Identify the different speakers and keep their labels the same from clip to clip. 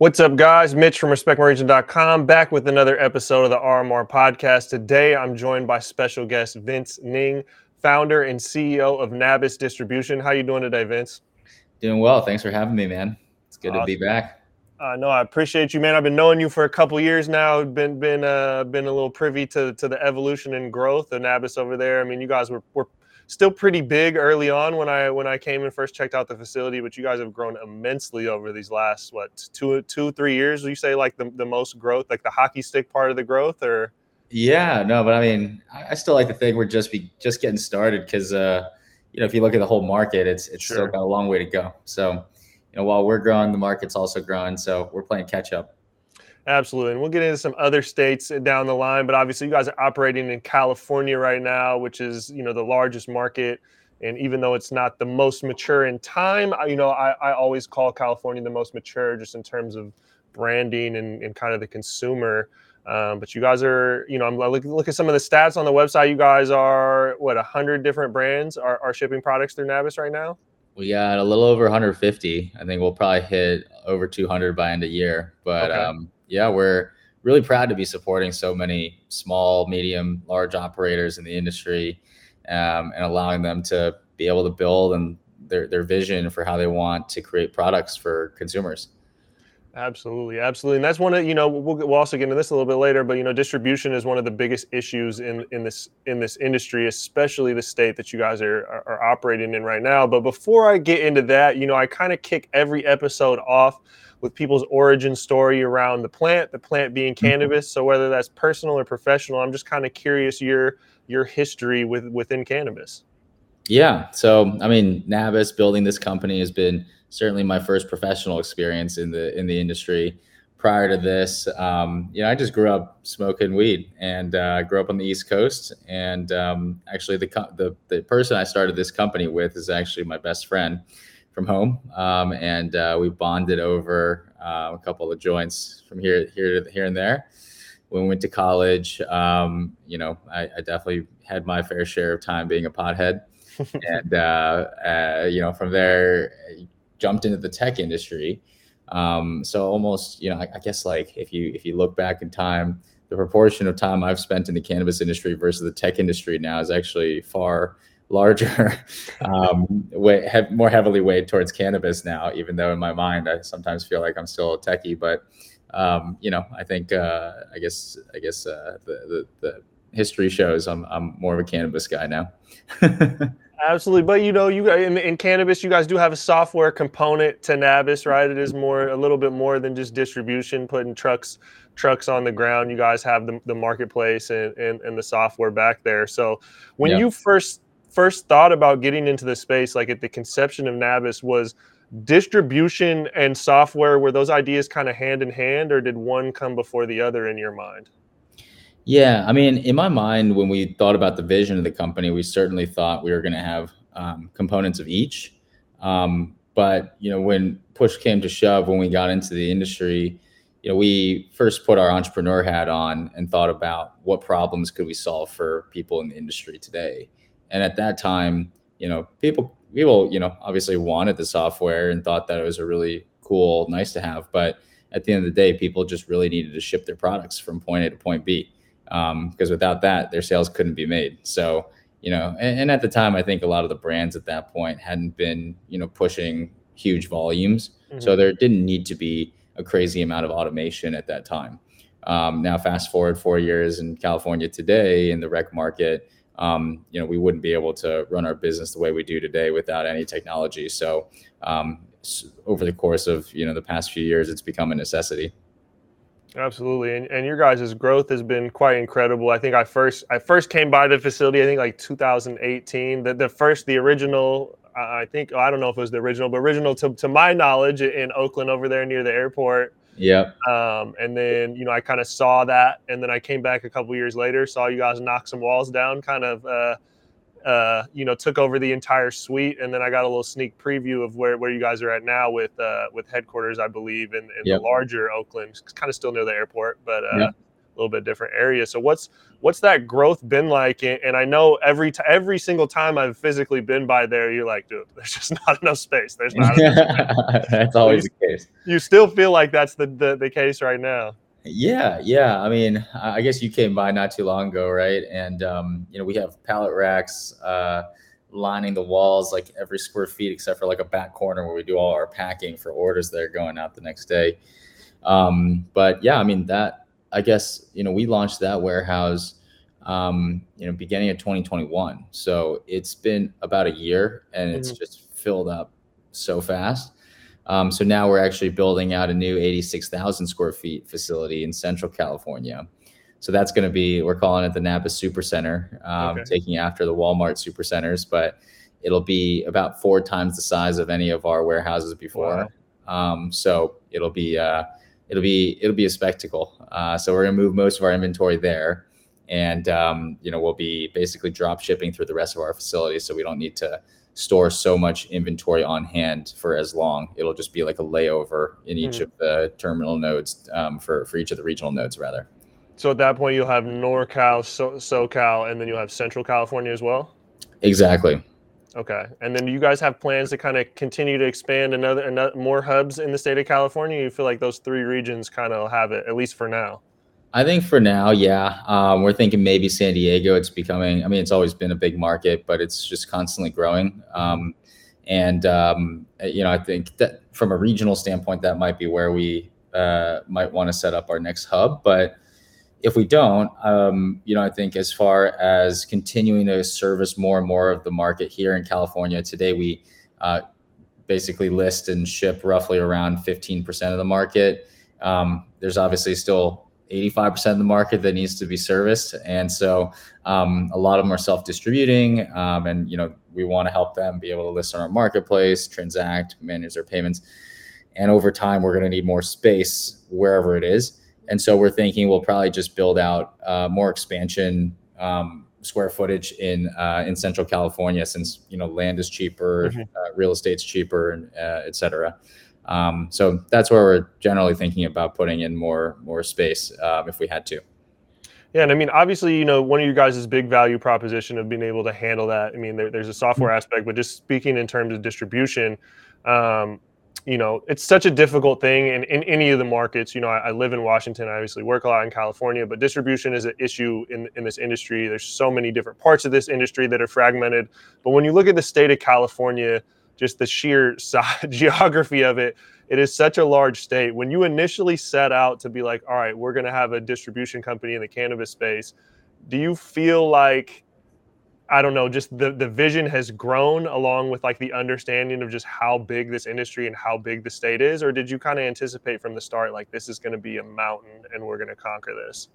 Speaker 1: What's up, guys? Mitch from RespectMyRegion.com back with another episode of the RMR podcast. Today, I'm joined by special guest Vince Ning, founder and CEO of Nabis Distribution. How you doing today, Vince?
Speaker 2: Doing well. Thanks for having me, man. It's good awesome. to be back.
Speaker 1: Uh, no, I appreciate you, man. I've been knowing you for a couple years now. Been been uh, been a little privy to to the evolution and growth of Nabis over there. I mean, you guys were were still pretty big early on when I when I came and first checked out the facility, but you guys have grown immensely over these last what two two three years. Would you say like the, the most growth, like the hockey stick part of the growth, or?
Speaker 2: Yeah, no, but I mean, I still like to think we're just be just getting started because uh, you know if you look at the whole market, it's it's sure. still got a long way to go. So, you know, while we're growing, the market's also growing, so we're playing catch up.
Speaker 1: Absolutely. And we'll get into some other states down the line, but obviously you guys are operating in California right now, which is, you know, the largest market. And even though it's not the most mature in time, you know, I, I always call California the most mature just in terms of branding and, and kind of the consumer. Um, but you guys are, you know, I'm look, look at some of the stats on the website. You guys are what, a hundred different brands are, are shipping products through Nabis right now?
Speaker 2: We got a little over 150. I think we'll probably hit over 200 by end of year. But okay. um, yeah, we're really proud to be supporting so many small, medium, large operators in the industry um, and allowing them to be able to build and their, their vision for how they want to create products for consumers.
Speaker 1: Absolutely, absolutely, and that's one of you know we'll, we'll also get into this a little bit later, but you know distribution is one of the biggest issues in in this in this industry, especially the state that you guys are are, are operating in right now. But before I get into that, you know I kind of kick every episode off with people's origin story around the plant, the plant being mm-hmm. cannabis. So whether that's personal or professional, I'm just kind of curious your your history with within cannabis.
Speaker 2: Yeah. So I mean, Nabis building this company has been certainly my first professional experience in the in the industry. Prior to this, um, you know, I just grew up smoking weed and uh, grew up on the East Coast. And um, actually, the, the the person I started this company with is actually my best friend from home, um, and uh, we bonded over uh, a couple of joints from here, here, here and there. When we went to college, um, you know, I, I, definitely had my fair share of time being a pothead, and uh, uh, you know, from there, jumped into the tech industry. Um, so almost, you know, I, I guess like if you if you look back in time, the proportion of time I've spent in the cannabis industry versus the tech industry now is actually far larger, um, way, have more heavily weighed towards cannabis now. Even though in my mind I sometimes feel like I'm still a techie, but um, you know, I think uh, I guess I guess uh, the, the, the history shows I'm I'm more of a cannabis guy now.
Speaker 1: Absolutely, but you know, you in, in cannabis, you guys do have a software component to Nabis, right? It is more a little bit more than just distribution, putting trucks trucks on the ground. You guys have the, the marketplace and, and, and the software back there. So when yeah. you first first thought about getting into the space, like at the conception of Nabis, was distribution and software. Were those ideas kind of hand in hand, or did one come before the other in your mind?
Speaker 2: Yeah, I mean, in my mind, when we thought about the vision of the company, we certainly thought we were going to have um, components of each. Um, but you know, when push came to shove, when we got into the industry, you know, we first put our entrepreneur hat on and thought about what problems could we solve for people in the industry today. And at that time, you know, people people, you know, obviously wanted the software and thought that it was a really cool, nice to have. But at the end of the day, people just really needed to ship their products from point A to point B. Um, because without that, their sales couldn't be made. So, you know, and, and, at the time, I think a lot of the brands at that point hadn't been, you know, pushing huge volumes. Mm-hmm. So there didn't need to be a crazy amount of automation at that time. Um, now, fast forward four years in California today in the rec market, um, you know, we wouldn't be able to run our business the way we do today without any technology. So um, over the course of you know the past few years, it's become a necessity.
Speaker 1: Absolutely, and, and your guys' growth has been quite incredible. I think I first I first came by the facility. I think like 2018. The the first the original. I think I don't know if it was the original, but original to, to my knowledge in Oakland over there near the airport.
Speaker 2: Yeah.
Speaker 1: Um, and then you know I kind of saw that, and then I came back a couple years later, saw you guys knock some walls down, kind of. Uh, uh, you know, took over the entire suite, and then I got a little sneak preview of where, where you guys are at now with uh, with headquarters, I believe, in, in yep. the larger Oakland, kind of still near the airport, but uh, yep. Little bit different area. So what's what's that growth been like? And I know every t- every single time I've physically been by there, you're like, dude, there's just not enough space. There's not.
Speaker 2: Space. that's always
Speaker 1: you,
Speaker 2: the case.
Speaker 1: You still feel like that's the, the the case right now.
Speaker 2: Yeah, yeah. I mean, I guess you came by not too long ago, right? And um, you know, we have pallet racks uh, lining the walls like every square feet, except for like a back corner where we do all our packing for orders that are going out the next day. Um, but yeah, I mean that. I guess you know we launched that warehouse, um, you know, beginning of 2021. So it's been about a year, and it's mm-hmm. just filled up so fast. Um, so now we're actually building out a new 86,000 square feet facility in Central California. So that's going to be, we're calling it the Napa Super Center, um, okay. taking after the Walmart Super Centers, but it'll be about four times the size of any of our warehouses before. Wow. Um, so it'll be, uh, it'll be, it'll be a spectacle. Uh, so we're going to move most of our inventory there. And, um, you know, we'll be basically drop shipping through the rest of our facilities. So we don't need to, store so much inventory on hand for as long. It'll just be like a layover in each mm-hmm. of the terminal nodes um, for for each of the regional nodes, rather.
Speaker 1: So at that point, you'll have NorCal, so- SoCal, and then you'll have Central California as well.
Speaker 2: Exactly.
Speaker 1: Okay, and then do you guys have plans to kind of continue to expand another, another more hubs in the state of California? You feel like those three regions kind of have it at least for now.
Speaker 2: I think for now, yeah, um, we're thinking maybe San Diego. It's becoming. I mean, it's always been a big market, but it's just constantly growing. Um, and um, you know, I think that from a regional standpoint, that might be where we uh, might want to set up our next hub. But if we don't, um, you know, I think as far as continuing to service more and more of the market here in California today, we uh, basically list and ship roughly around 15% of the market. Um, there's obviously still 85% of the market that needs to be serviced. And so um, a lot of them are self-distributing um, and, you know, we want to help them be able to list on our marketplace, transact, manage their payments. And over time, we're going to need more space wherever it is. And so we're thinking we'll probably just build out uh, more expansion um, square footage in uh, in Central California, since you know land is cheaper, mm-hmm. uh, real estate's cheaper, and uh, et cetera. Um, so that's where we're generally thinking about putting in more more space um, if we had to.
Speaker 1: Yeah, and I mean, obviously, you know, one of your guys' big value proposition of being able to handle that. I mean, there, there's a software mm-hmm. aspect, but just speaking in terms of distribution, um, you know, it's such a difficult thing in, in any of the markets. You know, I, I, live in Washington, I obviously work a lot in California, but distribution is an issue in, in this industry. There's so many different parts of this industry that are fragmented. But when you look at the state of California, just the sheer size, geography of it, it is such a large state. When you initially set out to be like, all right, we're going to have a distribution company in the cannabis space, do you feel like, I don't know, just the, the vision has grown along with like the understanding of just how big this industry and how big the state is? Or did you kind of anticipate from the start, like, this is going to be a mountain and we're going to conquer this?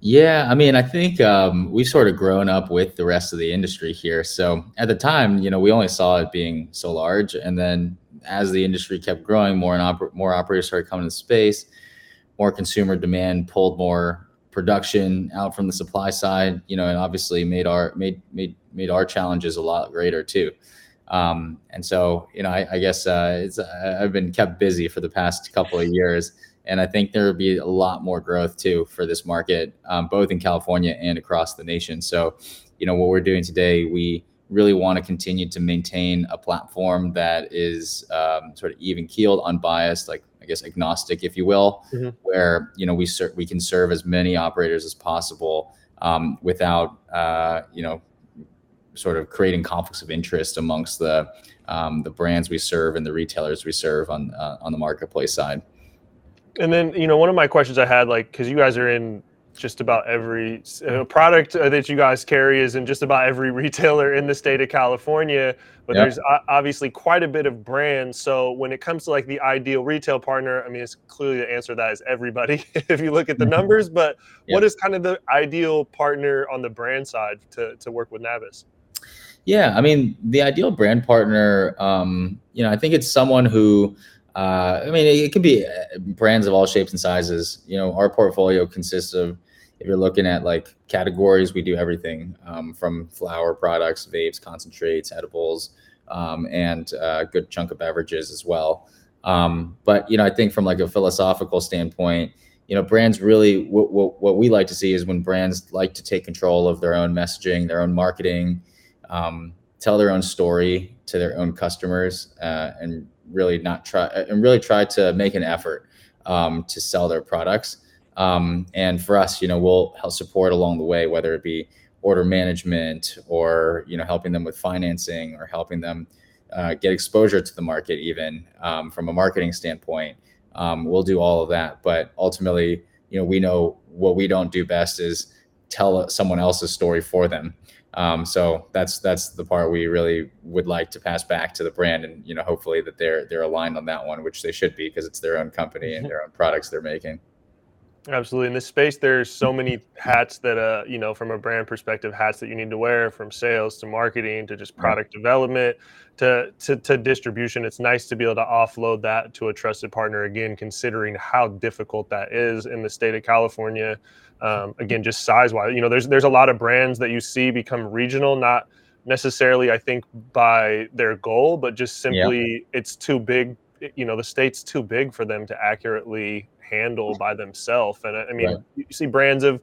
Speaker 2: Yeah, I mean, I think um, we've sort of grown up with the rest of the industry here. So at the time, you know, we only saw it being so large, and then as the industry kept growing, more and oper- more operators started coming to space. More consumer demand pulled more production out from the supply side, you know, and obviously made our made made made our challenges a lot greater too. Um, and so, you know, I, I guess uh, it's I've been kept busy for the past couple of years and I think there will be a lot more growth too for this market, um, both in California and across the nation. So, you know, what we're doing today, we really want to continue to maintain a platform that is um, sort of even keeled, unbiased, like I guess agnostic, if you will, mm-hmm. where you know we ser- we can serve as many operators as possible um, without uh, you know sort of creating conflicts of interest amongst the um, the brands we serve and the retailers we serve on uh, on the marketplace side.
Speaker 1: And then, you know, one of my questions I had, like, because you guys are in just about every uh, product that you guys carry is in just about every retailer in the state of California. But yep. there's obviously quite a bit of brands. So when it comes to like the ideal retail partner, I mean, it's clearly the answer to that is everybody if you look at the numbers. But yep. what is kind of the ideal partner on the brand side to, to work with Nabis?
Speaker 2: Yeah, I mean, the ideal brand partner, um, you know, I think it's someone who uh, I mean, it, it can be uh, brands of all shapes and sizes. You know, our portfolio consists of, if you're looking at like categories, we do everything um, from flower products, vapes, concentrates, edibles, um, and uh, a good chunk of beverages as well. Um, but you know, I think from like a philosophical standpoint, you know, brands really what, what, what we like to see is when brands like to take control of their own messaging, their own marketing, um, tell their own story to their own customers, uh, and really not try and really try to make an effort um, to sell their products. Um, and for us, you know, we'll help support along the way, whether it be order management or you know helping them with financing or helping them uh, get exposure to the market, even um, from a marketing standpoint um, we'll do all of that. But ultimately, you know, we know what we don't do best is tell someone else's story for them. Um, so that's that's the part we really would like to pass back to the brand, and you know, hopefully that they're they're aligned on that one, which they should be because it's their own company and their own products they're making.
Speaker 1: Absolutely. In this space, there's so many hats that, uh, you know, from a brand perspective, hats that you need to wear from sales to marketing to just product development to, to, to distribution. It's nice to be able to offload that to a trusted partner again, considering how difficult that is in the state of California. Um, again, just size wise, you know, there's, there's a lot of brands that you see become regional, not necessarily, I think, by their goal, but just simply yeah. it's too big. You know, the state's too big for them to accurately handle by themselves. And I mean, right. you see brands of,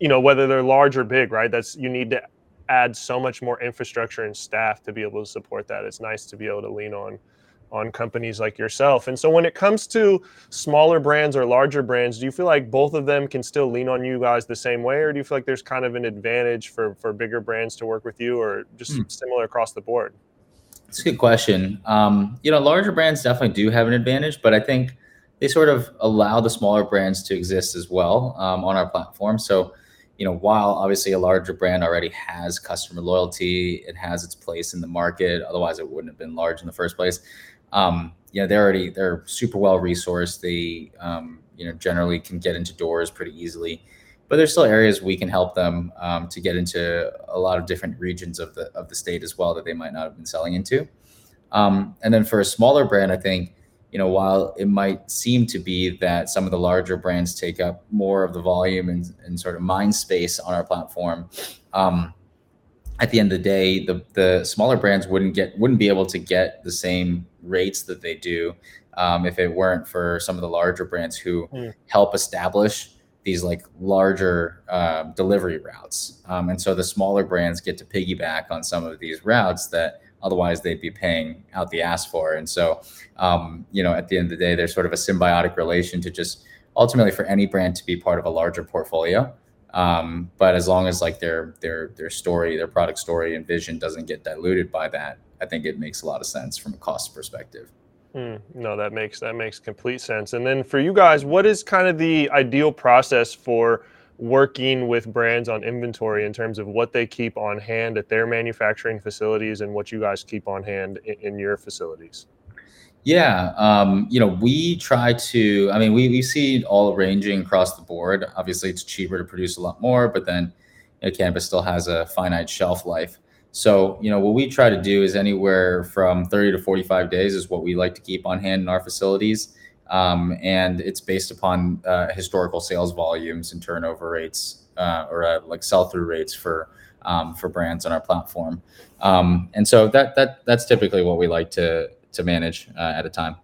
Speaker 1: you know, whether they're large or big, right? That's you need to add so much more infrastructure and staff to be able to support that. It's nice to be able to lean on on companies like yourself. And so when it comes to smaller brands or larger brands, do you feel like both of them can still lean on you guys the same way or do you feel like there's kind of an advantage for for bigger brands to work with you or just hmm. similar across the board?
Speaker 2: It's a good question. Um, you know, larger brands definitely do have an advantage, but I think they sort of allow the smaller brands to exist as well um, on our platform. So, you know, while obviously a larger brand already has customer loyalty, it has its place in the market. Otherwise, it wouldn't have been large in the first place. Um, you know, they're already they're super well resourced. They um, you know generally can get into doors pretty easily, but there's still areas we can help them um, to get into a lot of different regions of the of the state as well that they might not have been selling into. Um, and then for a smaller brand, I think you know, while it might seem to be that some of the larger brands take up more of the volume and, and sort of mind space on our platform, um, at the end of the day, the the smaller brands wouldn't get wouldn't be able to get the same rates that they do um, if it weren't for some of the larger brands who mm. help establish these like larger uh, delivery routes. Um, and so the smaller brands get to piggyback on some of these routes that Otherwise, they'd be paying out the ass for. And so, um, you know, at the end of the day, there's sort of a symbiotic relation to just ultimately for any brand to be part of a larger portfolio. Um, but as long as like their their their story, their product story and vision doesn't get diluted by that, I think it makes a lot of sense from a cost perspective.
Speaker 1: Mm, no, that makes that makes complete sense. And then for you guys, what is kind of the ideal process for working with brands on inventory in terms of what they keep on hand at their manufacturing facilities and what you guys keep on hand in, in your facilities?
Speaker 2: Yeah, um, you know, we try to. I mean, we we see all ranging across the board. Obviously, it's cheaper to produce a lot more, but then you know, cannabis still has a finite shelf life. So, you know, what we try to do is anywhere from 30 to 45 days is what we like to keep on hand in our facilities um, and it's based upon uh, historical sales volumes and turnover rates uh, or uh, like sell through rates for um, for brands on our platform. Um, and so that that that's typically what we like to to manage uh, at a time.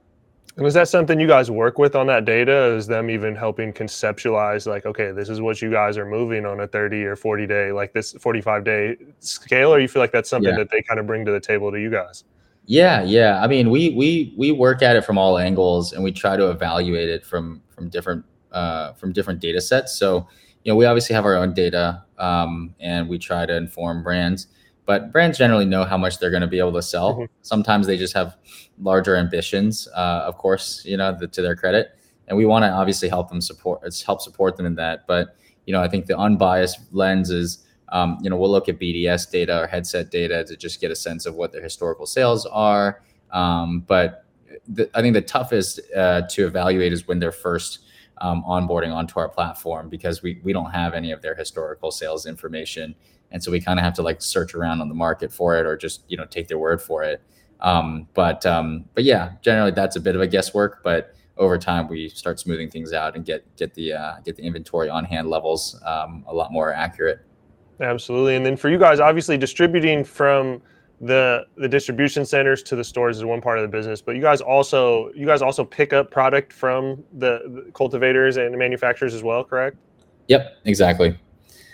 Speaker 1: And is that something you guys work with on that data? Is them even helping conceptualize like, okay, this is what you guys are moving on a 30 or 40 day, like this 45 day scale, or you feel like that's something yeah. that they kind of bring to the table to you guys?
Speaker 2: Yeah, yeah. I mean, we we we work at it from all angles, and we try to evaluate it from from different uh, from different data sets. So, you know, we obviously have our own data, um, and we try to inform brands. But brands generally know how much they're going to be able to sell. Mm-hmm. Sometimes they just have larger ambitions, uh, of course, you know, the, to their credit, and we want to obviously help them support, it's help support them in that. But you know, I think the unbiased lens is um, you know, we'll look at BDS data or headset data to just get a sense of what their historical sales are. Um, but the, I think the toughest uh, to evaluate is when they're first um, onboarding onto our platform because we we don't have any of their historical sales information, and so we kind of have to like search around on the market for it or just you know take their word for it. Um, but um, but yeah, generally that's a bit of a guesswork, but over time we start smoothing things out and get get the uh, get the inventory on hand levels um, a lot more accurate.
Speaker 1: Absolutely. And then for you guys, obviously distributing from the the distribution centers to the stores is one part of the business, but you guys also you guys also pick up product from the, the cultivators and the manufacturers as well, correct?
Speaker 2: Yep, exactly.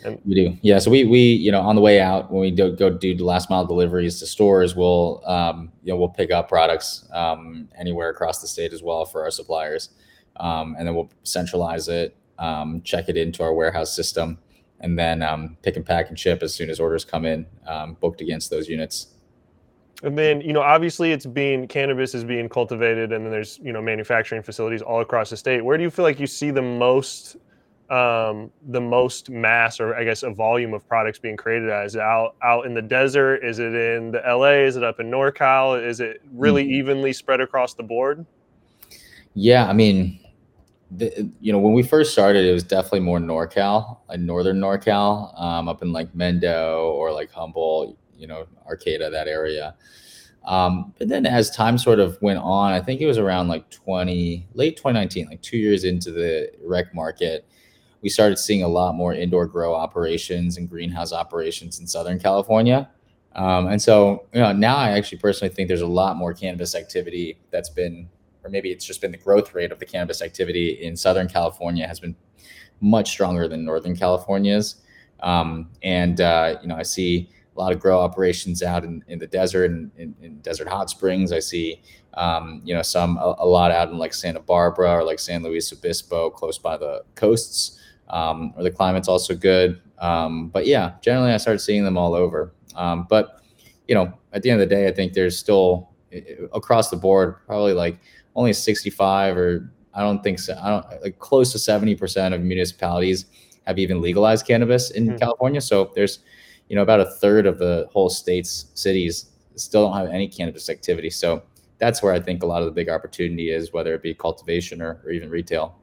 Speaker 2: And we do. Yeah. So we we you know on the way out when we do, go do the last mile deliveries to stores, we'll um, you know we'll pick up products um, anywhere across the state as well for our suppliers, um, and then we'll centralize it, um, check it into our warehouse system, and then um, pick and pack and ship as soon as orders come in, um, booked against those units.
Speaker 1: And then, you know, obviously it's being cannabis is being cultivated and then there's, you know, manufacturing facilities all across the state. Where do you feel like you see the most um, the most mass or I guess a volume of products being created as out out in the desert? Is it in the LA? Is it up in NorCal? Is it really mm-hmm. evenly spread across the board?
Speaker 2: Yeah, I mean, the, you know, when we first started, it was definitely more NorCal, like northern NorCal, um, up in like Mendo or like Humboldt, you know, Arcata, that area. Um, but then as time sort of went on, I think it was around like 20, late 2019, like two years into the rec market, we started seeing a lot more indoor grow operations and greenhouse operations in Southern California. Um, and so, you know, now I actually personally think there's a lot more cannabis activity that's been, or maybe it's just been the growth rate of the cannabis activity in Southern California has been much stronger than Northern California's. Um, and, uh, you know, I see a lot of grow operations out in, in the desert and in, in, desert hot springs. I see, um, you know, some, a, a, lot out in like Santa Barbara or like San Luis Obispo, close by the coasts um, or the climate's also good. Um, but yeah, generally I started seeing them all over. Um, but you know, at the end of the day, I think there's still across the board probably like only 65 or I don't think so. I don't like close to 70% of municipalities have even legalized cannabis in mm-hmm. California. So there's, you know, about a third of the whole state's cities still don't have any cannabis activity. So that's where I think a lot of the big opportunity is, whether it be cultivation or, or even retail.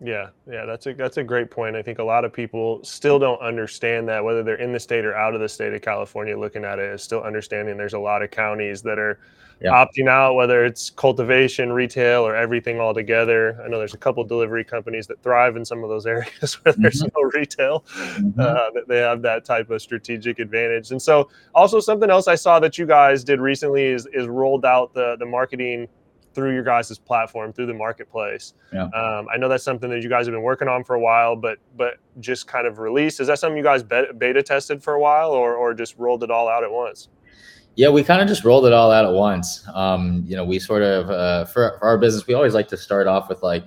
Speaker 1: Yeah, yeah, that's a that's a great point. I think a lot of people still don't understand that whether they're in the state or out of the state of California looking at it is still understanding there's a lot of counties that are yeah. opting out whether it's cultivation, retail or everything all together. I know there's a couple delivery companies that thrive in some of those areas where there's mm-hmm. no retail. Mm-hmm. Uh, that they have that type of strategic advantage. And so also something else I saw that you guys did recently is is rolled out the the marketing through your guys' platform, through the marketplace. Yeah. Um, I know that's something that you guys have been working on for a while, but but just kind of released. Is that something you guys beta tested for a while, or or just rolled it all out at once?
Speaker 2: Yeah, we kind of just rolled it all out at once. Um, you know, we sort of uh, for, for our business, we always like to start off with like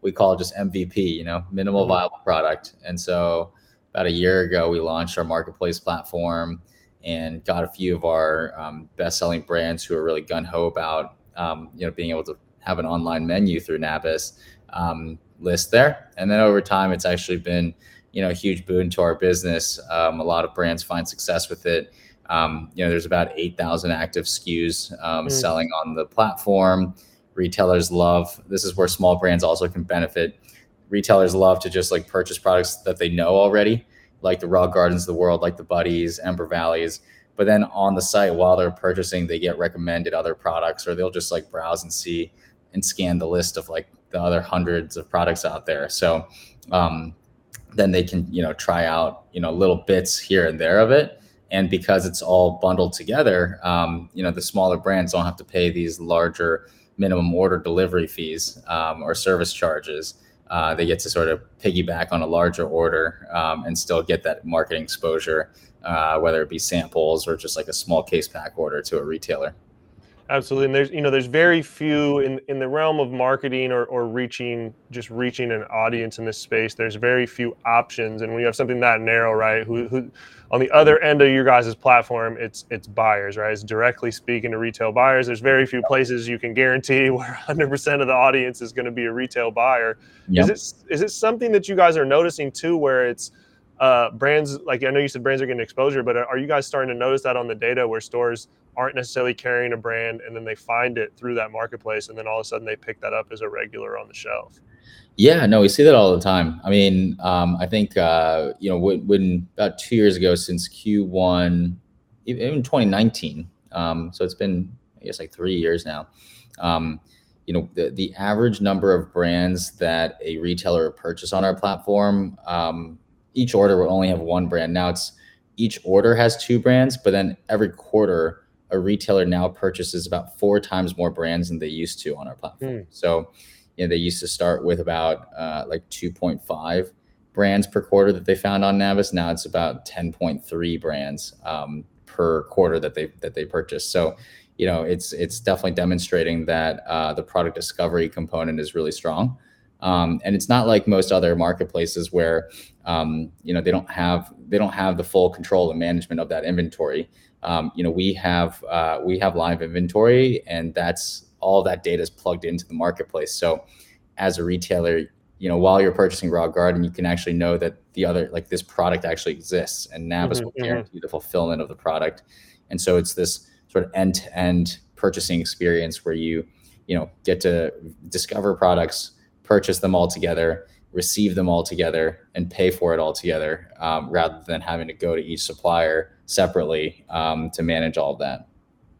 Speaker 2: we call it just MVP, you know, minimal mm-hmm. viable product. And so about a year ago, we launched our marketplace platform and got a few of our um, best-selling brands who are really gun ho about um, you know, being able to have an online menu through Nabis um, list there. And then over time, it's actually been, you know, a huge boon to our business. Um, a lot of brands find success with it. Um, you know, there's about 8,000 active SKUs mm. selling on the platform. Retailers love, this is where small brands also can benefit. Retailers love to just like purchase products that they know already, like the Raw Gardens of the world, like the Buddies, Ember Valleys but then on the site while they're purchasing they get recommended other products or they'll just like browse and see and scan the list of like the other hundreds of products out there so um, then they can you know try out you know little bits here and there of it and because it's all bundled together um, you know the smaller brands don't have to pay these larger minimum order delivery fees um, or service charges uh, they get to sort of piggyback on a larger order um, and still get that marketing exposure uh, whether it be samples or just like a small case pack order to a retailer.
Speaker 1: Absolutely, and there's you know there's very few in in the realm of marketing or or reaching just reaching an audience in this space. There's very few options, and when you have something that narrow, right? Who who on the other end of your guys' platform, it's it's buyers, right? It's directly speaking to retail buyers. There's very few places you can guarantee where 100% of the audience is going to be a retail buyer. Yep. Is it is it something that you guys are noticing too, where it's uh, brands like I know you said brands are getting exposure, but are you guys starting to notice that on the data where stores aren't necessarily carrying a brand and then they find it through that marketplace and then all of a sudden they pick that up as a regular on the shelf?
Speaker 2: Yeah, no, we see that all the time. I mean, um, I think uh, you know when, when, about two years ago since Q1, even 2019. Um, so it's been I guess like three years now. Um, you know the, the average number of brands that a retailer purchase on our platform um, each order will only have one brand. Now it's each order has two brands, but then every quarter a retailer now purchases about four times more brands than they used to on our platform. Mm. So, you know, they used to start with about uh, like 2.5 brands per quarter that they found on Nabis. Now it's about 10.3 brands um, per quarter that they that they purchase. So, you know, it's it's definitely demonstrating that uh, the product discovery component is really strong. Um, and it's not like most other marketplaces where um, you know they don't have they don't have the full control and management of that inventory. Um, you know, we have uh, we have live inventory, and that's all that data is plugged into the marketplace. So, as a retailer, you know, while you're purchasing Raw Garden, you can actually know that the other like this product actually exists, and Nabis mm-hmm, will mm-hmm. guarantee mm-hmm. the fulfillment of the product. And so, it's this sort of end-to-end purchasing experience where you you know get to discover products purchase them all together, receive them all together, and pay for it all together, um, rather than having to go to each supplier separately um, to manage all of that.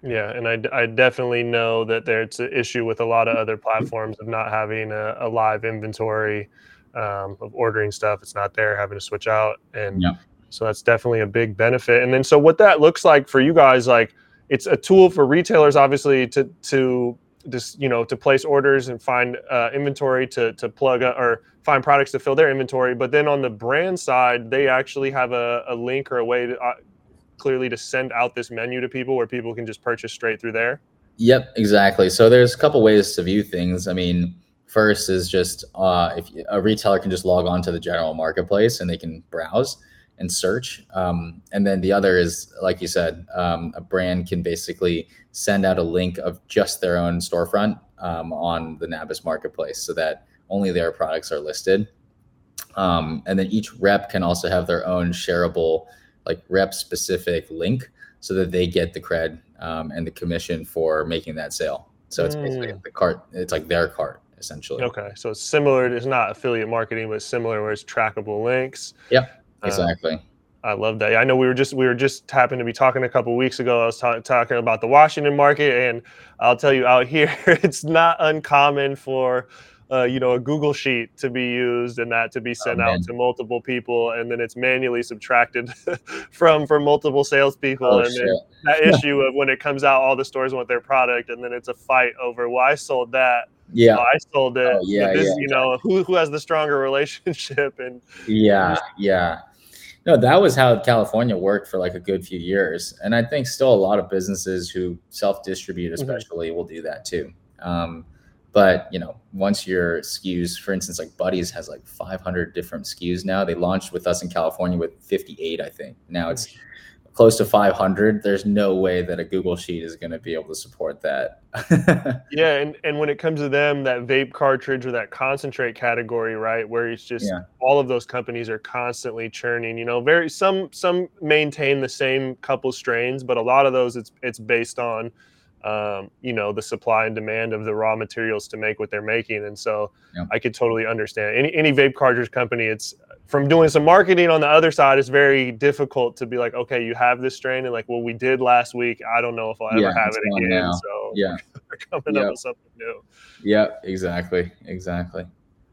Speaker 1: Yeah, and I, I definitely know that there's an issue with a lot of other platforms of not having a, a live inventory um, of ordering stuff. It's not there, having to switch out, and yeah. so that's definitely a big benefit. And then, so what that looks like for you guys, like it's a tool for retailers, obviously, to to just you know to place orders and find uh, inventory to to plug or find products to fill their inventory but then on the brand side they actually have a, a link or a way to uh, clearly to send out this menu to people where people can just purchase straight through there
Speaker 2: yep exactly so there's a couple ways to view things i mean first is just uh, if a retailer can just log on to the general marketplace and they can browse and search. Um, and then the other is, like you said, um, a brand can basically send out a link of just their own storefront um, on the Nabis marketplace so that only their products are listed. Um, and then each rep can also have their own shareable, like rep specific link so that they get the cred um, and the commission for making that sale. So it's mm. basically the cart, it's like their cart essentially.
Speaker 1: Okay. So it's similar, it's not affiliate marketing, but similar where it's trackable links.
Speaker 2: Yep. Um, exactly.
Speaker 1: I love that. I know we were just we were just happened to be talking a couple weeks ago. I was ta- talking about the Washington market, and I'll tell you out here, it's not uncommon for uh, you know a Google sheet to be used and that to be sent oh, out to multiple people, and then it's manually subtracted from from multiple salespeople, oh, and then that issue of when it comes out, all the stores want their product, and then it's a fight over well, I sold that.
Speaker 2: Yeah,
Speaker 1: well, I sold it. Oh, yeah, this, yeah, you know who who has the stronger relationship and
Speaker 2: yeah, yeah no, that was how California worked for like a good few years, and I think still a lot of businesses who self-distribute, mm-hmm. especially, mm-hmm. will do that too. Um, but you know, once your SKUs, for instance, like Buddies has like 500 different SKUs now. They launched with us in California with 58, I think. Now it's close to 500 there's no way that a google sheet is going to be able to support that
Speaker 1: yeah and, and when it comes to them that vape cartridge or that concentrate category right where it's just yeah. all of those companies are constantly churning you know very some some maintain the same couple strains but a lot of those it's it's based on um, you know the supply and demand of the raw materials to make what they're making and so yeah. i could totally understand any any vape cartridge company it's from doing some marketing on the other side, it's very difficult to be like, okay, you have this strain, and like, well, we did last week. I don't know if I'll ever yeah, have it again. Now. So
Speaker 2: yeah,
Speaker 1: coming yep. up with something new.
Speaker 2: Yeah, exactly, exactly.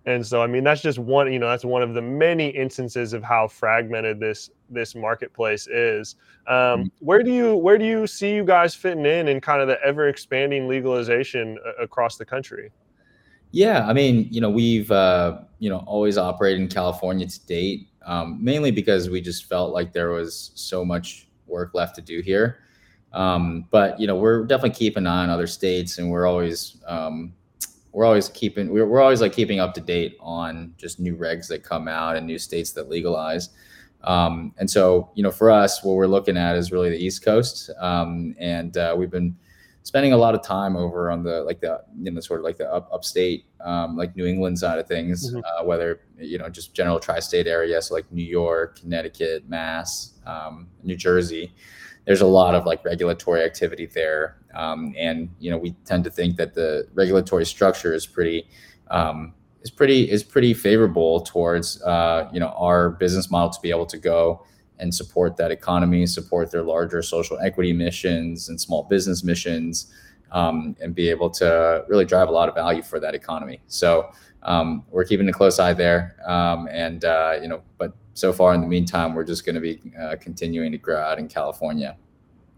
Speaker 1: And so, I mean, that's just one. You know, that's one of the many instances of how fragmented this this marketplace is. Um, mm-hmm. Where do you where do you see you guys fitting in in kind of the ever expanding legalization uh, across the country?
Speaker 2: Yeah, I mean, you know, we've uh, you know always operated in California to date, um, mainly because we just felt like there was so much work left to do here. Um, but you know, we're definitely keeping an eye on other states, and we're always um, we're always keeping we're, we're always like keeping up to date on just new regs that come out and new states that legalize. Um, and so, you know, for us, what we're looking at is really the East Coast, um, and uh, we've been spending a lot of time over on the like the you know sort of like the up, upstate um, like New England side of things, mm-hmm. uh, whether you know just general tri-state area, so like New York, Connecticut, Mass, um, New Jersey. There's a lot of like regulatory activity there, um, and you know we tend to think that the regulatory structure is pretty um, is pretty is pretty favorable towards uh, you know our business model to be able to go and support that economy, support their larger social equity missions and small business missions, um, and be able to really drive a lot of value for that economy. So um, we're keeping a close eye there, um, and uh, you know, but so far in the meantime, we're just going to be uh, continuing to grow out in California.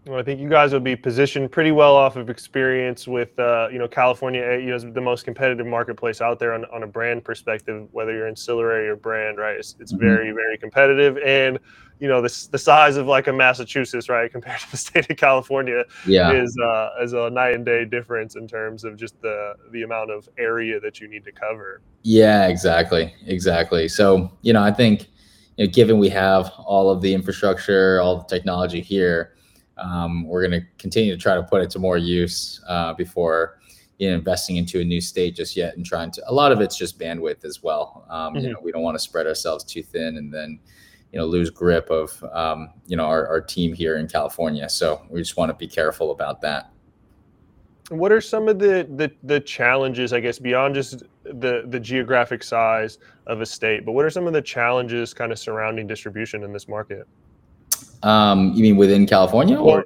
Speaker 1: Well, I think you guys will be positioned pretty well off of experience with, uh, you know, California. Eh, you know, the most competitive marketplace out there on, on a brand perspective. Whether you're ancillary or brand, right? It's, it's mm-hmm. very, very competitive, and you know, the the size of like a Massachusetts, right, compared to the state of California, yeah. is uh, is a night and day difference in terms of just the the amount of area that you need to cover.
Speaker 2: Yeah, exactly, exactly. So, you know, I think, you know, given we have all of the infrastructure, all the technology here um, we're going to continue to try to put it to more use uh, before you know, investing into a new state just yet and trying to a lot of it's just bandwidth as well. Um, mm-hmm. you know we don't want to spread ourselves too thin and then you know lose grip of um, you know our, our team here in california. So we just want to be careful about that.
Speaker 1: What are some of the, the the challenges i guess beyond just the the geographic size of a state but what are some of the challenges kind of surrounding distribution in this market
Speaker 2: um, you mean within California or?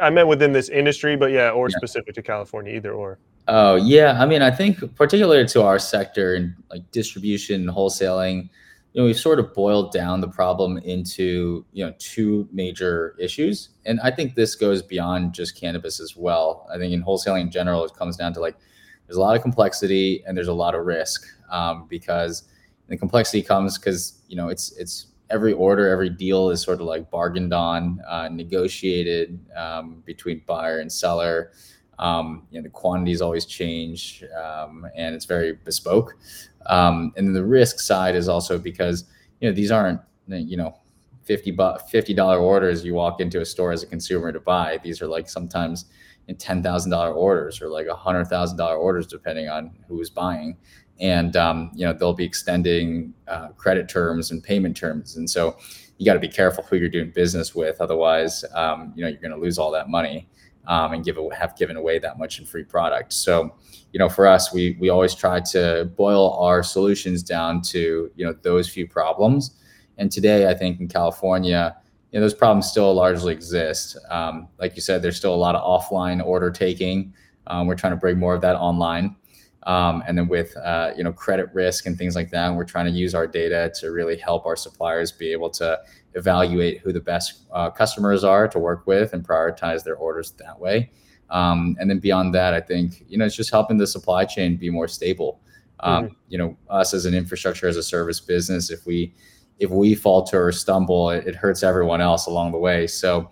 Speaker 1: I meant within this industry, but yeah, or yeah. specific to California, either or.
Speaker 2: Oh yeah, I mean, I think particularly to our sector and like distribution and wholesaling, you know, we've sort of boiled down the problem into you know two major issues, and I think this goes beyond just cannabis as well. I think in wholesaling in general, it comes down to like there's a lot of complexity and there's a lot of risk um, because the complexity comes because you know it's it's every order, every deal is sort of like bargained on, uh, negotiated um, between buyer and seller. Um, you know, the quantities always change, um, and it's very bespoke. Um, and then the risk side is also because you know these aren't you know 50 bu- $50 orders you walk into a store as a consumer to buy. These are like sometimes $10,000 orders or like $100,000 orders depending on who is buying. And um, you know they'll be extending uh, credit terms and payment terms. And so you got to be careful who you're doing business with. Otherwise um, you know you're going to lose all that money um, and give have given away that much in free product. So you know for us we we always try to boil our solutions down to you know those few problems. And today i think in california you know, those problems still largely exist um, like you said there's still a lot of offline order taking um, we're trying to bring more of that online um, and then with uh, you know credit risk and things like that, we're trying to use our data to really help our suppliers be able to evaluate who the best uh, customers are to work with and prioritize their orders that way. Um, and then beyond that, I think you know it's just helping the supply chain be more stable. Um, mm-hmm. You know, us as an infrastructure as a service business, if we if we falter or stumble, it, it hurts everyone else along the way. So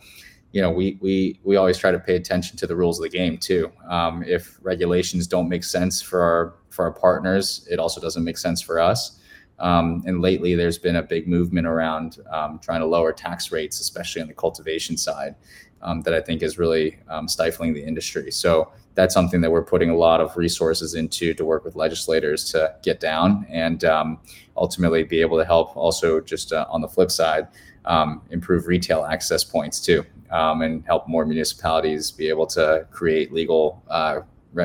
Speaker 2: you know, we we we always try to pay attention to the rules of the game too. Um, if regulations don't make sense for our for our partners, it also doesn't make sense for us. Um, and lately, there's been a big movement around um, trying to lower tax rates, especially on the cultivation side, um, that I think is really um, stifling the industry. So that's something that we're putting a lot of resources into to work with legislators to get down and um, ultimately be able to help. Also, just uh, on the flip side, improve retail access points too um, and help more municipalities be able to create legal uh,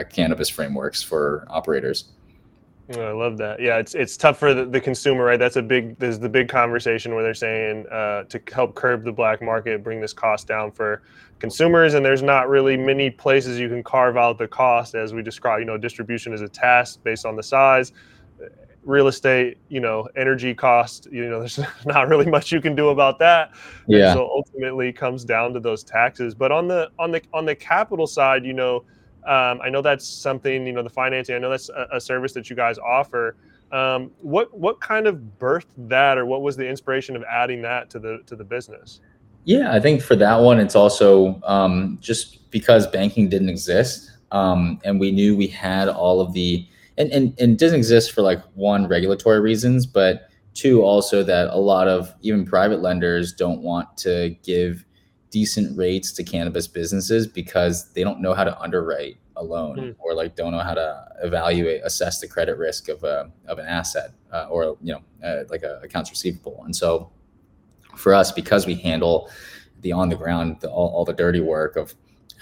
Speaker 2: cannabis frameworks for operators.
Speaker 1: Oh, I love that. Yeah, it's it's tough for the, the, consumer, right? That's a big. There's the big conversation where they're saying uh, to help curb the black market, bring this cost down for consumers, and there's not really many places you can carve out the cost, as we described. You know, distribution is a task based on the size real estate, you know, energy cost, you know, there's not really much you can do about that. Yeah. And so ultimately comes down to those taxes. But on the on the on the capital side, you know, um, I know that's something, you know, the financing, I know that's a, a service that you guys offer. Um, what what kind of birthed that or what was the inspiration of adding that to the to the business?
Speaker 2: Yeah, I think for that one, it's also um, just because banking didn't exist, um, and we knew we had all of the and, and, and doesn't exist for like one regulatory reasons, but two also that a lot of even private lenders don't want to give decent rates to cannabis businesses because they don't know how to underwrite a loan mm. or like don't know how to evaluate assess the credit risk of a of an asset uh, or you know uh, like a accounts receivable and so for us because we handle the on the ground the, all, all the dirty work of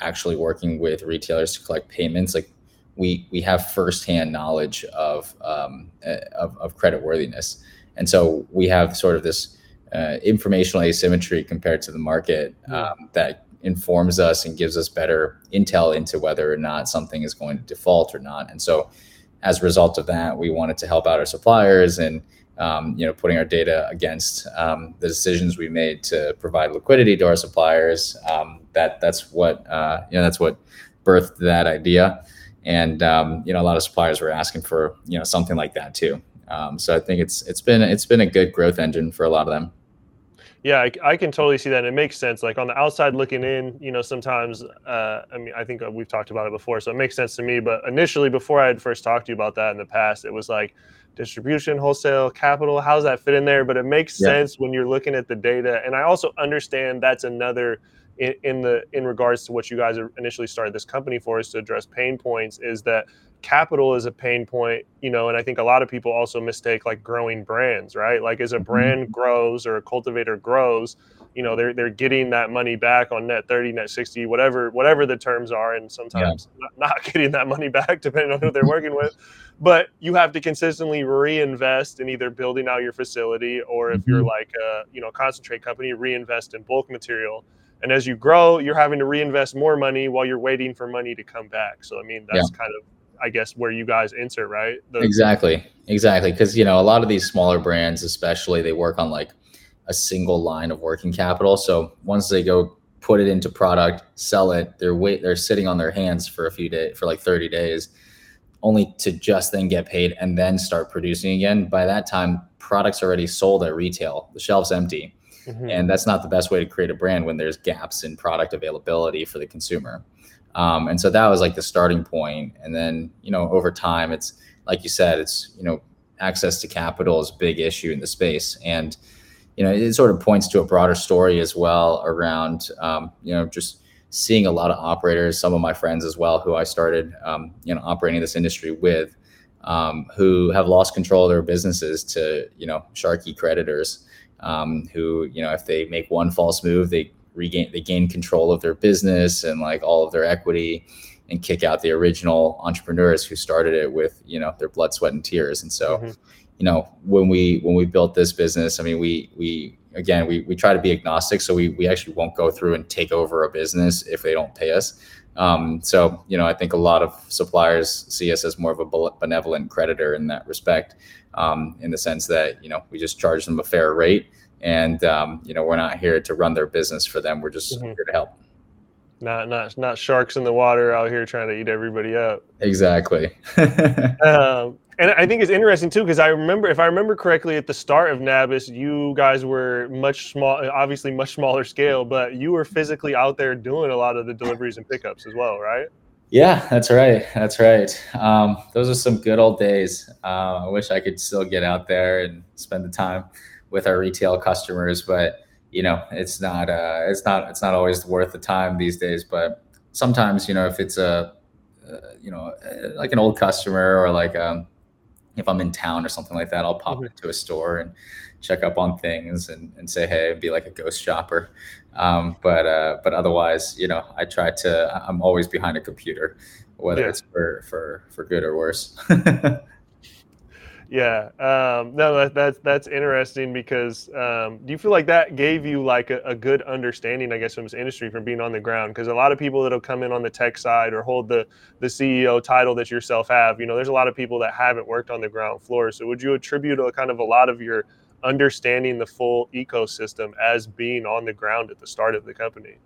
Speaker 2: actually working with retailers to collect payments like we we have firsthand knowledge of um, uh, of, of credit worthiness, and so we have sort of this uh, informational asymmetry compared to the market um, that informs us and gives us better intel into whether or not something is going to default or not. And so, as a result of that, we wanted to help out our suppliers and um, you know putting our data against um, the decisions we made to provide liquidity to our suppliers. Um, that that's what uh, you know that's what birthed that idea, and um, you know a lot of suppliers were asking for you know something like that too. Um, so I think it's it's been it's been a good growth engine for a lot of them.
Speaker 1: Yeah, I, I, can totally see that. And it makes sense. Like on the outside looking in, you know, sometimes, uh, I mean, I think we've talked about it before, so it makes sense to me. But initially, before I had first talked to you about that in the past, it was like distribution, wholesale, capital. How does that fit in there? But it makes yeah. sense when you're looking at the data. And I also understand that's another in, in the in regards to what you guys initially started this company for is to address pain points. Is that capital is a pain point, you know, and I think a lot of people also mistake like growing brands, right? Like as a mm-hmm. brand grows or a cultivator grows, you know, they're they're getting that money back on net 30, net 60, whatever whatever the terms are and sometimes yeah. not, not getting that money back depending on who they're working with. But you have to consistently reinvest in either building out your facility or if mm-hmm. you're like a, you know, concentrate company, reinvest in bulk material. And as you grow, you're having to reinvest more money while you're waiting for money to come back. So I mean, that's yeah. kind of I guess where you guys insert, right?
Speaker 2: The- exactly, exactly. Because you know a lot of these smaller brands, especially, they work on like a single line of working capital. So once they go put it into product, sell it, they're wait, they're sitting on their hands for a few days, for like thirty days, only to just then get paid and then start producing again. By that time, products already sold at retail, the shelves empty. Mm-hmm. And that's not the best way to create a brand when there's gaps in product availability for the consumer. Um, and so that was like the starting point. And then, you know, over time, it's like you said, it's, you know, access to capital is a big issue in the space. And, you know, it sort of points to a broader story as well around, um, you know, just seeing a lot of operators, some of my friends as well, who I started, um, you know, operating this industry with, um, who have lost control of their businesses to, you know, sharky creditors, um, who, you know, if they make one false move, they regain they gain control of their business and like all of their equity and kick out the original entrepreneurs who started it with you know their blood sweat and tears and so mm-hmm. you know when we when we built this business i mean we we again we, we try to be agnostic so we, we actually won't go through and take over a business if they don't pay us um, so you know i think a lot of suppliers see us as more of a benevolent creditor in that respect um, in the sense that you know we just charge them a fair rate and um, you know we're not here to run their business for them we're just mm-hmm. here to help
Speaker 1: not not not sharks in the water out here trying to eat everybody up
Speaker 2: exactly
Speaker 1: um, and i think it's interesting too because i remember if i remember correctly at the start of nabis you guys were much small obviously much smaller scale but you were physically out there doing a lot of the deliveries and pickups as well right
Speaker 2: yeah, that's right. That's right. Um, those are some good old days. Uh, I wish I could still get out there and spend the time with our retail customers, but you know, it's not uh, it's not it's not always worth the time these days. But sometimes, you know, if it's a uh, you know like an old customer or like um, if I'm in town or something like that, I'll pop mm-hmm. into a store and check up on things and, and say hey and be like a ghost shopper. Um, but uh, but otherwise, you know, I try to. I'm always behind a computer, whether yeah. it's for for for good or worse.
Speaker 1: Yeah, um, no, that, that's that's interesting because um, do you feel like that gave you like a, a, good understanding, I guess, from this industry from being on the ground? Because a lot of people that'll come in on the tech side or hold the the CEO title that yourself have, you know, there's a lot of people that haven't worked on the ground floor. So would you attribute a kind of a lot of your understanding the full ecosystem as being on the ground at the start of the company?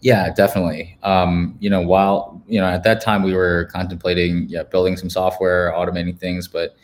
Speaker 2: Yeah, definitely. Um, you know, while you know at that time we were contemplating yeah, building some software, automating things, but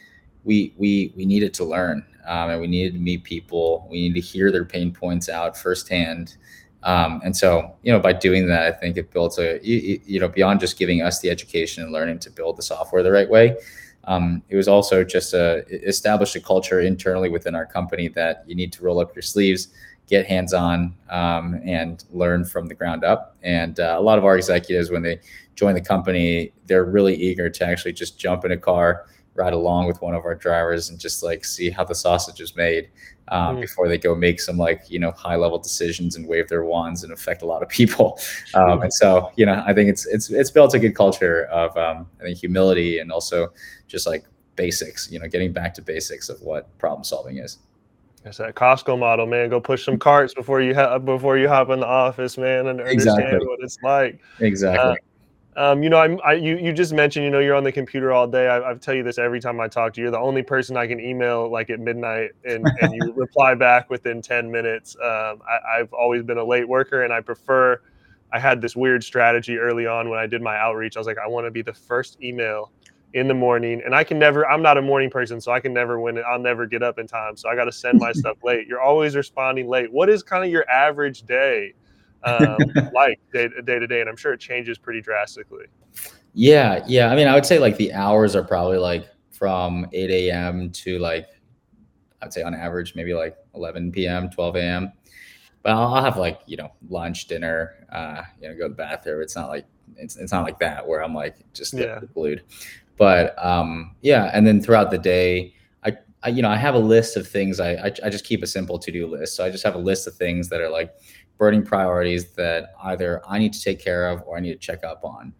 Speaker 2: we we we needed to learn um, and we needed to meet people. We needed to hear their pain points out firsthand. Um, and so you know by doing that i think it builds a you, you, know beyond just giving us the education and learning to build the software the right way um, it was also just a establish a culture internally within our company that you need to roll up your sleeves get hands on um, and learn from the ground up. And uh, a lot of our executives when they join the company they're really eager to actually just jump in a car ride along with one of our drivers and just like see how the sausage is made um, mm. before they go make some like you know high level decisions and wave their wands and affect a lot of people um, and so you know i think it's it's it's built a good culture of um, i think humility and also just like basics you know getting back to basics of what problem solving is
Speaker 1: it's that Costco model, man. Go push some carts before you ha- before you hop in the office, man, and understand exactly. what it's like.
Speaker 2: Exactly. Uh,
Speaker 1: Um, you know, I'm, I, you, you just mentioned, you know, you're on the computer all day. I, I tell you this every time I talk to you. You're the only person I can email like at midnight and, and you reply back within 10 minutes. Um, I, I've always been a late worker and I prefer, I had this weird strategy early on when I did my outreach. I was like, I want to be the first email in the morning and I can never, I'm not a morning person, so I can never win it. I'll never get up in time. So I got to send my stuff late. You're always responding late. What is kind of your average day? Um, like day, day to day, and I'm sure it changes pretty drastically.
Speaker 2: Yeah, yeah. I mean, I would say like the hours are probably like from 8 a.m. to like I'd say on average maybe like 11 p.m., 12 a.m. But I'll, I'll have like you know lunch, dinner, uh, you know, go to the bathroom. It's not like it's it's not like that where I'm like just yeah. glued. But um, yeah, and then throughout the day, I, I you know I have a list of things. I I, I just keep a simple to do list. So I just have a list of things that are like burning priorities that either I need to take care of or I need to check up on.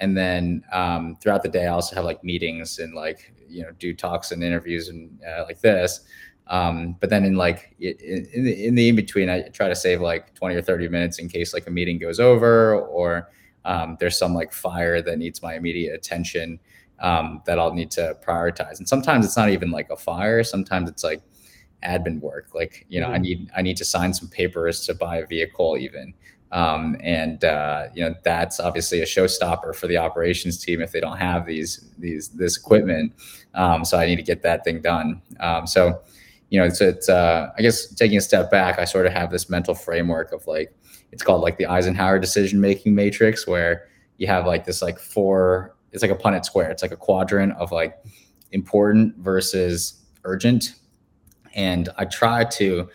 Speaker 2: And then um, throughout the day, I also have like meetings and like, you know, do talks and interviews and uh, like this. Um, but then in like in, in the in between, I try to save like 20 or 30 minutes in case like a meeting goes over or um, there's some like fire that needs my immediate attention um, that I'll need to prioritize. And sometimes it's not even like a fire. Sometimes it's like admin work. Like, you know, mm-hmm. I need I need to sign some papers to buy a vehicle even. Um, and uh, you know that's obviously a showstopper for the operations team if they don't have these these this equipment. Um, so I need to get that thing done. Um, so you know, it's it's uh, I guess taking a step back, I sort of have this mental framework of like it's called like the Eisenhower decision making matrix, where you have like this like four. It's like a Punnett square. It's like a quadrant of like important versus urgent and I try to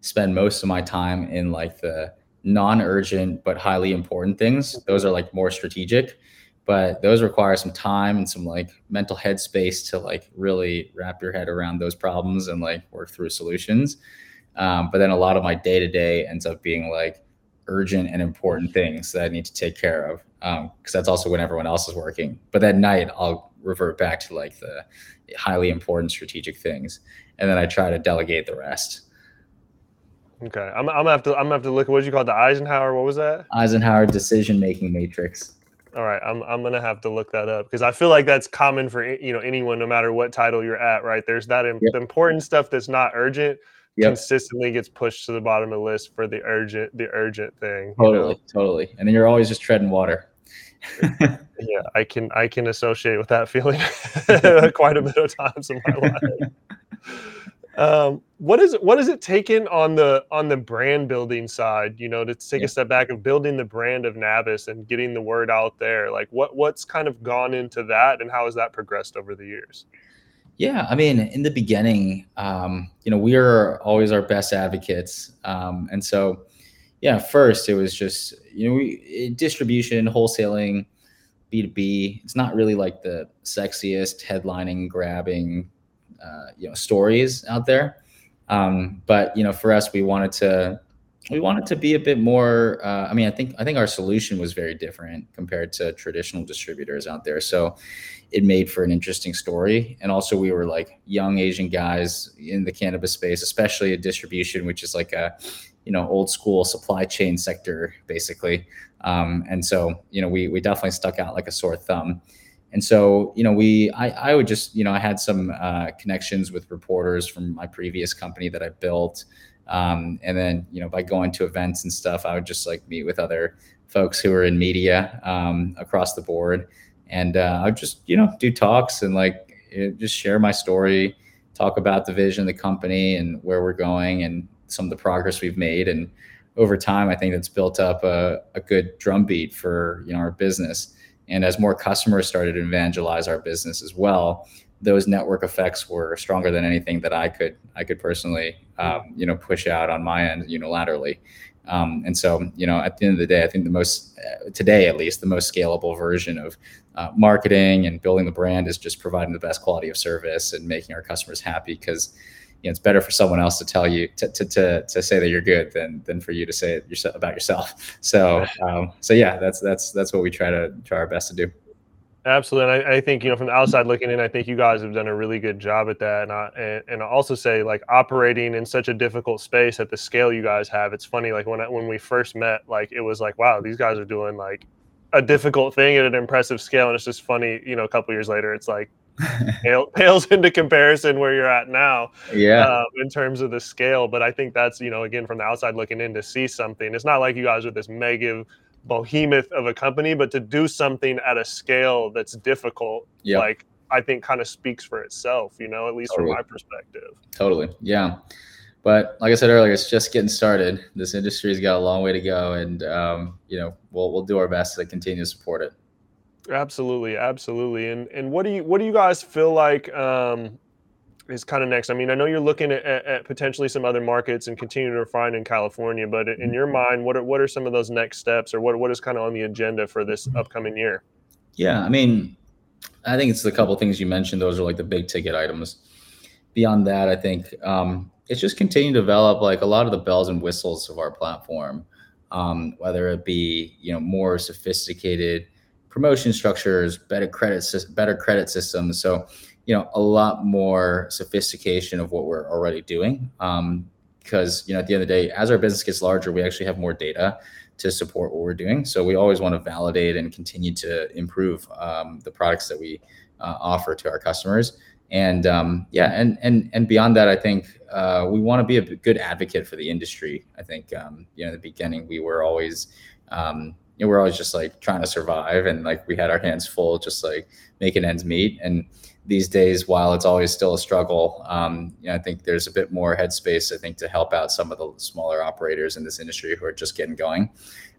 Speaker 2: spend most of my time in like the non-urgent but highly important things. Those are like more strategic, but those require some time and some like mental headspace to like really wrap your head around those problems and like work through solutions. Um, but then a lot of my day to day ends up being like urgent and important things that I need to take care of because um, that's also when everyone else is working. But at night, I'll revert back to like the highly important strategic things and then I try to delegate the rest.
Speaker 1: Okay, I'm, I'm gonna have to I'm gonna have to look at what you call the Eisenhower. What was that?
Speaker 2: Eisenhower decision making matrix.
Speaker 1: All right, I'm I'm gonna have to look that up because I feel like that's common for eh, you know anyone, no matter what title you're at. Right? There's that yep. the important stuff that's not urgent. Yep. consistently gets pushed to the bottom of the list for the urgent the urgent thing.
Speaker 2: Totally, know? totally. And then you're always just treading water.
Speaker 1: yeah, I can I can associate with that feeling quite a bit of times in my life. Um, what is what is it taken on the on the brand building side? You know, to take yeah. a step back of building the brand of Nabis and getting the word out there. Like, what what's kind of gone into that, and how has that progressed over the years?
Speaker 2: Yeah, I mean, in the beginning, um, you know, we are always our best advocates, um, and so yeah, first it was just you know we, distribution, wholesaling, B two B. It's not really like the sexiest headlining, grabbing uh, you know stories out there. Um, but you know, for us, we wanted to we wanted to be a bit more. Uh, I mean, I think I think our solution was very different compared to traditional distributors out there. So it made for an interesting story, and also we were like young Asian guys in the cannabis space, especially a distribution, which is like a you know old school supply chain sector basically. Um, and so you know we we definitely stuck out like a sore thumb. And so, you know, we, I, I would just, you know, I had some uh, connections with reporters from my previous company that I built. Um, and then, you know, by going to events and stuff, I would just like meet with other folks who are in media um, across the board. And uh, I would just, you know, do talks and like just share my story, talk about the vision of the company and where we're going and some of the progress we've made. And over time, I think that's built up a, a good drumbeat for, you know, our business. And as more customers started to evangelize our business as well, those network effects were stronger than anything that I could I could personally um, you know push out on my end unilaterally. Um, and so you know at the end of the day, I think the most uh, today at least the most scalable version of uh, marketing and building the brand is just providing the best quality of service and making our customers happy because you know, it's better for someone else to tell you to, to, to, to say that you're good than, than for you to say it yourself about yourself. So, um, so yeah, that's, that's, that's what we try to try our best to do.
Speaker 1: Absolutely. And I, I, think, you know, from the outside looking in, I think you guys have done a really good job at that. And I, and, and I also say like operating in such a difficult space at the scale you guys have, it's funny. Like when, I, when we first met, like, it was like, wow, these guys are doing like a difficult thing at an impressive scale, and it's just funny. You know, a couple years later, it's like pales into comparison where you're at now.
Speaker 2: Yeah.
Speaker 1: Uh, in terms of the scale, but I think that's you know again from the outside looking in to see something. It's not like you guys are this mega behemoth of a company, but to do something at a scale that's difficult,
Speaker 2: yep.
Speaker 1: like I think kind of speaks for itself, you know, at least totally. from my perspective.
Speaker 2: Totally. Yeah. But like I said earlier, it's just getting started. This industry's got a long way to go, and um, you know we'll we'll do our best to continue to support it.
Speaker 1: Absolutely, absolutely. And and what do you what do you guys feel like um, is kind of next? I mean, I know you're looking at, at, potentially some other markets and continue to refine in California, but in your mind, what are what are some of those next steps, or what what is kind of on the agenda for this upcoming year?
Speaker 2: Yeah, I mean, I think it's the couple things you mentioned. Those are like the big ticket items. Beyond that, I think um, it's just continue to develop like a lot of the bells and whistles of our platform, um, whether it be you know more sophisticated promotion structures, better credit better credit systems. So you know a lot more sophistication of what we're already doing. Because um, you know at the end of the day, as our business gets larger, we actually have more data to support what we're doing. So we always want to validate and continue to improve um, the products that we uh, offer to our customers. And um, yeah, and and and beyond that, I think uh, we want to be a good advocate for the industry. I think um, you know, in the beginning, we were always um, you know, we're always just like trying to survive, and like we had our hands full, just like making ends meet. And these days, while it's always still a struggle, um, you know, I think there's a bit more headspace, I think, to help out some of the smaller operators in this industry who are just getting going.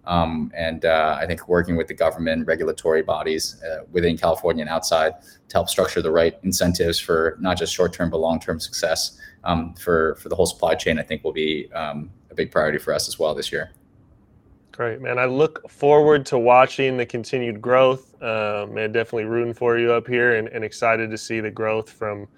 Speaker 2: Um, and uh, I think working with the government, regulatory bodies uh, within California and outside to help structure the right incentives for not just short-term but long-term success um, for for the whole supply chain, I think will be um, a big priority for us as well this year.
Speaker 1: Great, man. I look forward to watching the continued growth. Um, man, definitely rooting for you up here, and, and excited to see the growth from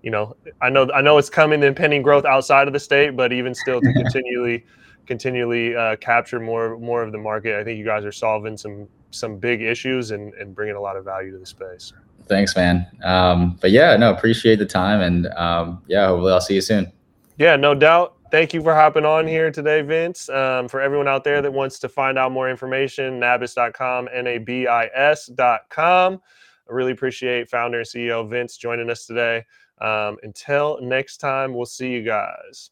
Speaker 1: you know, I know I know it's coming, the impending growth outside of the state, but even still to continually continually uh, capture more more of the market. I think you guys are solving some some big issues and, and bringing a lot of value to the space.
Speaker 2: Thanks, man. Um, but yeah, no, appreciate the time, and um, yeah, hopefully I'll see you soon.
Speaker 1: Yeah, no doubt. Thank you for hopping on here today, Vince. Um, for everyone out there that wants to find out more information, nabis.com, N-A-B-I-S.com. I really appreciate founder and CEO Vince joining us today. Um, until next time, we'll see you guys.